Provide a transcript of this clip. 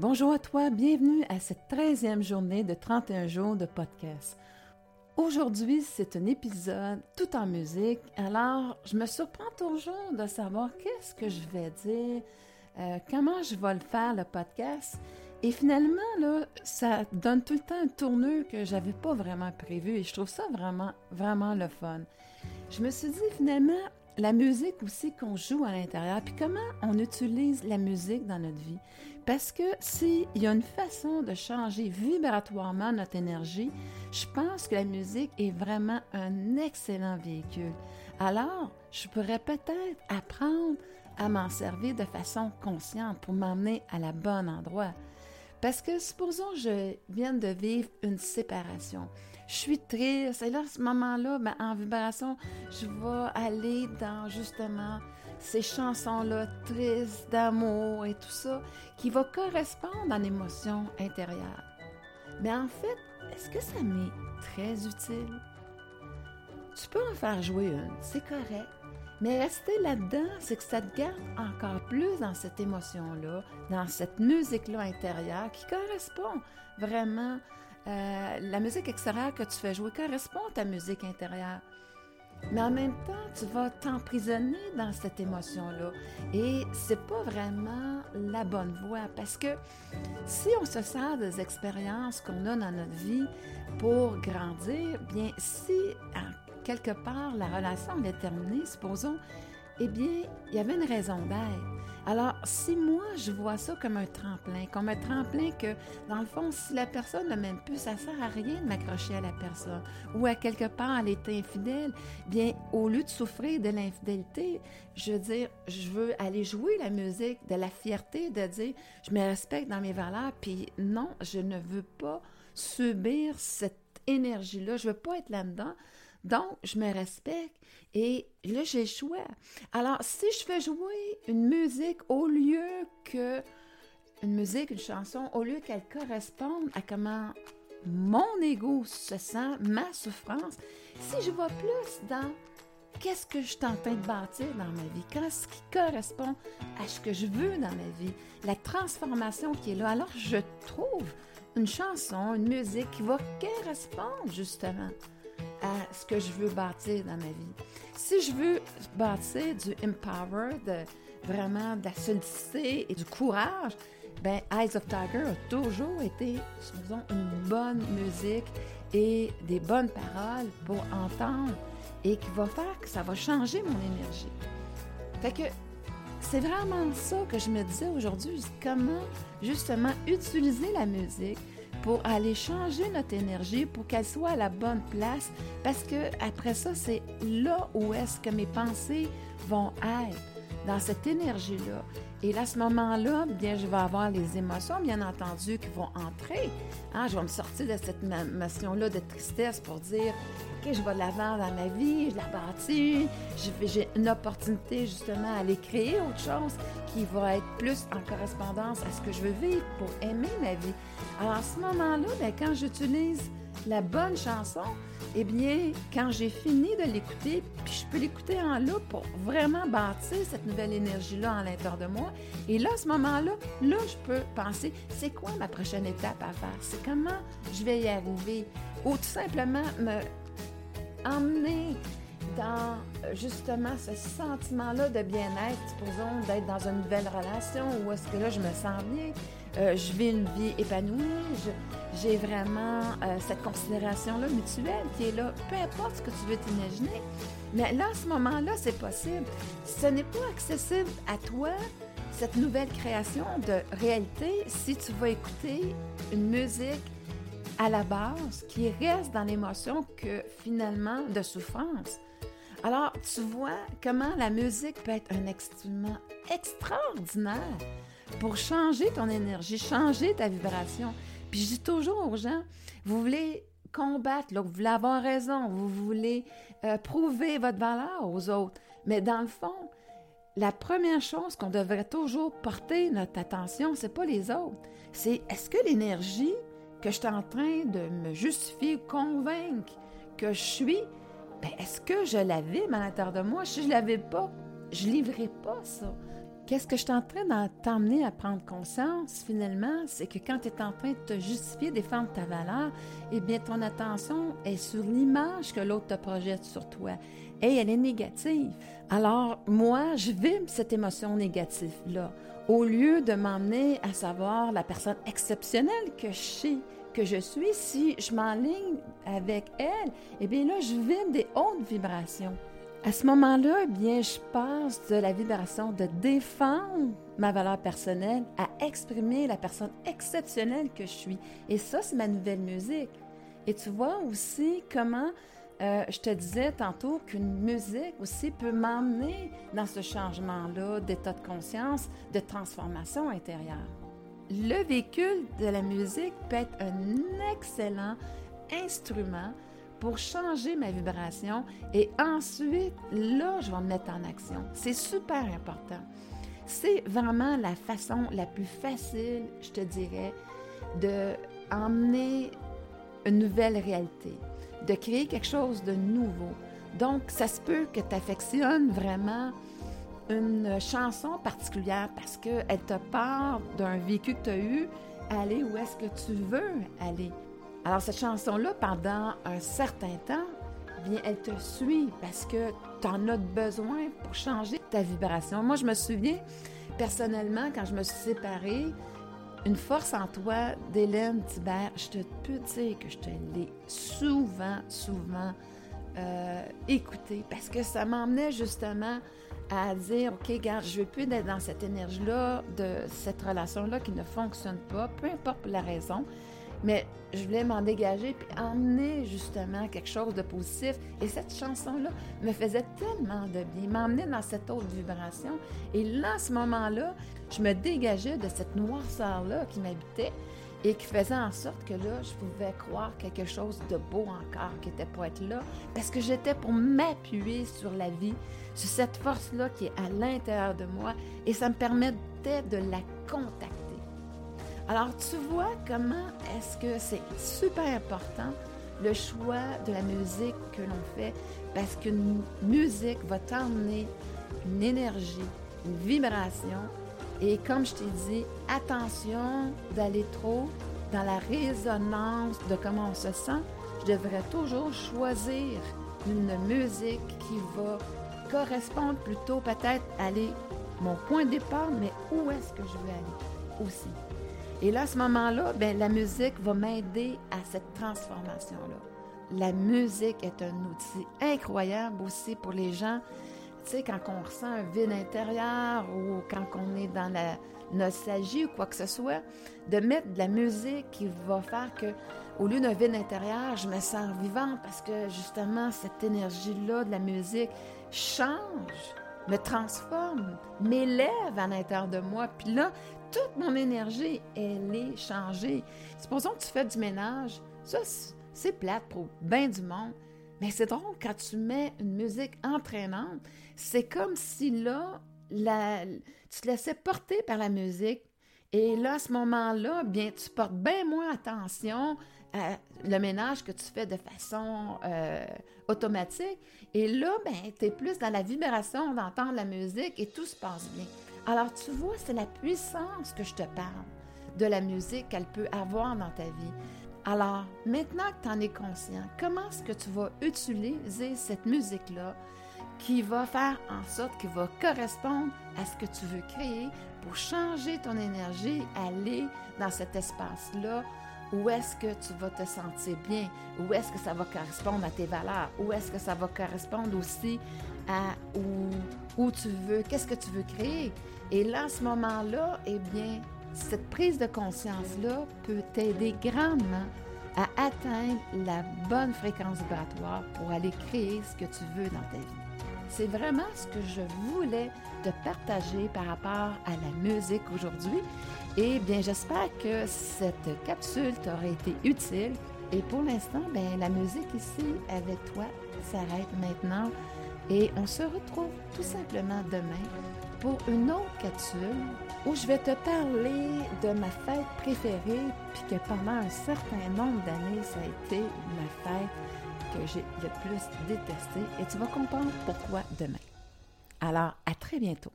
Bonjour à toi, bienvenue à cette 13e journée de 31 jours de podcast. Aujourd'hui, c'est un épisode tout en musique, alors je me surprends toujours de savoir qu'est-ce que je vais dire, euh, comment je vais le faire, le podcast. Et finalement, là, ça donne tout le temps un tourneur que j'avais pas vraiment prévu et je trouve ça vraiment, vraiment le fun. Je me suis dit finalement, la musique aussi qu'on joue à l'intérieur, puis comment on utilise la musique dans notre vie. Parce que s'il y a une façon de changer vibratoirement notre énergie, je pense que la musique est vraiment un excellent véhicule. Alors, je pourrais peut-être apprendre à m'en servir de façon consciente pour m'emmener à la bonne endroit. Parce que supposons je viens de vivre une séparation. Je suis triste. Et là, à ce moment-là, ben, en vibration, je vais aller dans justement ces chansons-là tristes d'amour et tout ça qui va correspondre à l'émotion intérieure. Mais en fait, est-ce que ça m'est très utile? Tu peux en faire jouer une, c'est correct. Mais rester là-dedans, c'est que ça te garde encore plus dans cette émotion-là, dans cette musique-là intérieure qui correspond vraiment. Euh, la musique extérieure que tu fais jouer correspond à ta musique intérieure. Mais en même temps, tu vas t'emprisonner dans cette émotion-là. Et c'est pas vraiment la bonne voie parce que si on se sert des expériences qu'on a dans notre vie pour grandir, bien, si quelque part la relation est terminée, supposons, eh bien, il y avait une raison d'être. Alors, si moi, je vois ça comme un tremplin, comme un tremplin que, dans le fond, si la personne ne m'aime plus, ça sert à rien de m'accrocher à la personne. Ou à quelque part, elle est infidèle. Bien, au lieu de souffrir de l'infidélité, je veux dire, je veux aller jouer la musique de la fierté, de dire, je me respecte dans mes valeurs, puis non, je ne veux pas subir cette énergie-là, je veux pas être là-dedans. Donc, je me respecte et là, j'ai le choix. Alors, si je fais jouer une musique au lieu que une musique, une chanson, au lieu qu'elle corresponde à comment mon ego se sent, ma souffrance, si je vois plus dans qu'est-ce que je suis en train de bâtir dans ma vie, qu'est-ce qui correspond à ce que je veux dans ma vie, la transformation qui est là, alors je trouve une chanson, une musique qui va correspondre justement à ce que je veux bâtir dans ma vie. Si je veux bâtir du empower, vraiment de la solidité et du courage, ben Eyes of Tiger a toujours été, disons, une bonne musique et des bonnes paroles pour entendre et qui va faire que ça va changer mon énergie. Fait c'est vraiment ça que je me disais aujourd'hui, comment justement utiliser la musique pour aller changer notre énergie pour qu'elle soit à la bonne place parce que après ça c'est là où est-ce que mes pensées vont être dans cette énergie-là. Et là, à ce moment-là, bien, je vais avoir les émotions, bien entendu, qui vont entrer. Hein, je vais me sortir de cette émotion-là de tristesse pour dire, OK, je vais de l'avant dans ma vie, je la bâtis, j'ai une opportunité justement à aller créer autre chose qui va être plus en correspondance à ce que je veux vivre pour aimer ma vie. Alors, à ce moment-là, bien, quand j'utilise la bonne chanson, eh bien, quand j'ai fini de l'écouter, puis je peux l'écouter en loop pour vraiment bâtir cette nouvelle énergie-là en l'intérieur de moi. Et là, à ce moment-là, là, je peux penser, c'est quoi ma prochaine étape à faire? C'est comment je vais y arriver? Ou tout simplement me emmener dans justement ce sentiment-là de bien-être, supposons d'être dans une nouvelle relation où est-ce que là je me sens bien, euh, je vis une vie épanouie, j'ai vraiment euh, cette considération-là mutuelle qui est là, peu importe ce que tu veux t'imaginer. Mais là, à ce moment-là, c'est possible. Ce n'est pas accessible à toi, cette nouvelle création de réalité, si tu vas écouter une musique à la base qui reste dans l'émotion que finalement de souffrance. Alors, tu vois comment la musique peut être un instrument extraordinaire pour changer ton énergie, changer ta vibration. Puis je dis toujours aux gens, vous voulez combattre, vous voulez avoir raison, vous voulez euh, prouver votre valeur aux autres. Mais dans le fond, la première chose qu'on devrait toujours porter notre attention, c'est pas les autres. C'est est-ce que l'énergie que je suis en train de me justifier, convaincre que je suis, ben est-ce que je l'avais à l'intérieur de moi? Si je l'avais pas, je livrerais pas ça. Qu'est-ce que je suis en train de t'emmener à prendre conscience, finalement, c'est que quand tu es en train de te justifier, défendre ta valeur, eh bien, ton attention est sur l'image que l'autre te projette sur toi. Et elle est négative. Alors, moi, je vibre cette émotion négative-là. Au lieu de m'emmener à savoir la personne exceptionnelle que je suis, que je suis, si je m'enligne avec elle, eh bien là, je vibre des hautes vibrations. À ce moment-là, eh bien, je passe de la vibration de défendre ma valeur personnelle à exprimer la personne exceptionnelle que je suis. Et ça, c'est ma nouvelle musique. Et tu vois aussi comment euh, je te disais tantôt qu'une musique aussi peut m'emmener dans ce changement-là d'état de conscience, de transformation intérieure. Le véhicule de la musique peut être un excellent instrument pour changer ma vibration et ensuite, là, je vais me mettre en action. C'est super important. C'est vraiment la façon la plus facile, je te dirais, de une nouvelle réalité, de créer quelque chose de nouveau. Donc, ça se peut que tu affectionnes vraiment une chanson particulière parce qu'elle te parle d'un vécu que tu as eu, aller où est-ce que tu veux aller. Alors, cette chanson-là, pendant un certain temps, bien, elle te suit parce que tu en as besoin pour changer ta vibration. Moi, je me souviens, personnellement, quand je me suis séparée, une force en toi d'Hélène Thibert, je te peux dire que je te l'ai souvent, souvent euh, écouté parce que ça m'emmenait justement à dire, OK, regarde, je ne veux plus être dans cette énergie-là, de cette relation-là qui ne fonctionne pas, peu importe la raison. Mais je voulais m'en dégager puis emmener justement quelque chose de positif. Et cette chanson-là me faisait tellement de bien, m'emmenait dans cette autre vibration. Et là, à ce moment-là, je me dégageais de cette noirceur-là qui m'habitait et qui faisait en sorte que là, je pouvais croire quelque chose de beau encore qui était pour être là, parce que j'étais pour m'appuyer sur la vie, sur cette force-là qui est à l'intérieur de moi, et ça me permettait de la contacter. Alors, tu vois comment est-ce que c'est super important le choix de la musique que l'on fait parce qu'une musique va t'emmener une énergie, une vibration. Et comme je t'ai dit, attention d'aller trop dans la résonance de comment on se sent. Je devrais toujours choisir une musique qui va correspondre plutôt peut-être à mon point de départ, mais où est-ce que je veux aller aussi? Et là, à ce moment-là, ben, la musique va m'aider à cette transformation-là. La musique est un outil incroyable aussi pour les gens. Tu sais, quand on ressent un vide intérieur ou quand on est dans la nostalgie ou quoi que ce soit, de mettre de la musique qui va faire que, au lieu d'un vide intérieur, je me sens vivante parce que justement, cette énergie-là de la musique change, me transforme, m'élève à l'intérieur de moi. Puis là, toute mon énergie, elle est changée. Supposons que tu fais du ménage. Ça, c'est plate pour bien du monde. Mais c'est drôle, quand tu mets une musique entraînante, c'est comme si là, tu te laissais porter par la musique. Et là, à ce moment-là, bien, tu portes bien moins attention à le ménage que tu fais de façon euh, automatique. Et là, ben, tu es plus dans la vibration d'entendre la musique et tout se passe bien. Alors, tu vois, c'est la puissance que je te parle de la musique qu'elle peut avoir dans ta vie. Alors, maintenant que tu en es conscient, comment est-ce que tu vas utiliser cette musique-là qui va faire en sorte qu'il va correspondre à ce que tu veux créer pour changer ton énergie, aller dans cet espace-là où est-ce que tu vas te sentir bien, où est-ce que ça va correspondre à tes valeurs, où est-ce que ça va correspondre aussi à où, tu veux, qu'est-ce que tu veux créer. Et là, à ce moment-là, eh bien, cette prise de conscience-là peut t'aider grandement à atteindre la bonne fréquence vibratoire pour aller créer ce que tu veux dans ta vie. C'est vraiment ce que je voulais te partager par rapport à la musique aujourd'hui. Et bien, j'espère que cette capsule t'aura été utile. Et pour l'instant, bien, la musique ici avec toi s'arrête maintenant. Et on se retrouve tout simplement demain pour une autre capsule où je vais te parler de ma fête préférée, puis que pendant un certain nombre d'années, ça a été ma fête que j'ai le plus détestée. Et tu vas comprendre pourquoi demain. Alors, à très bientôt.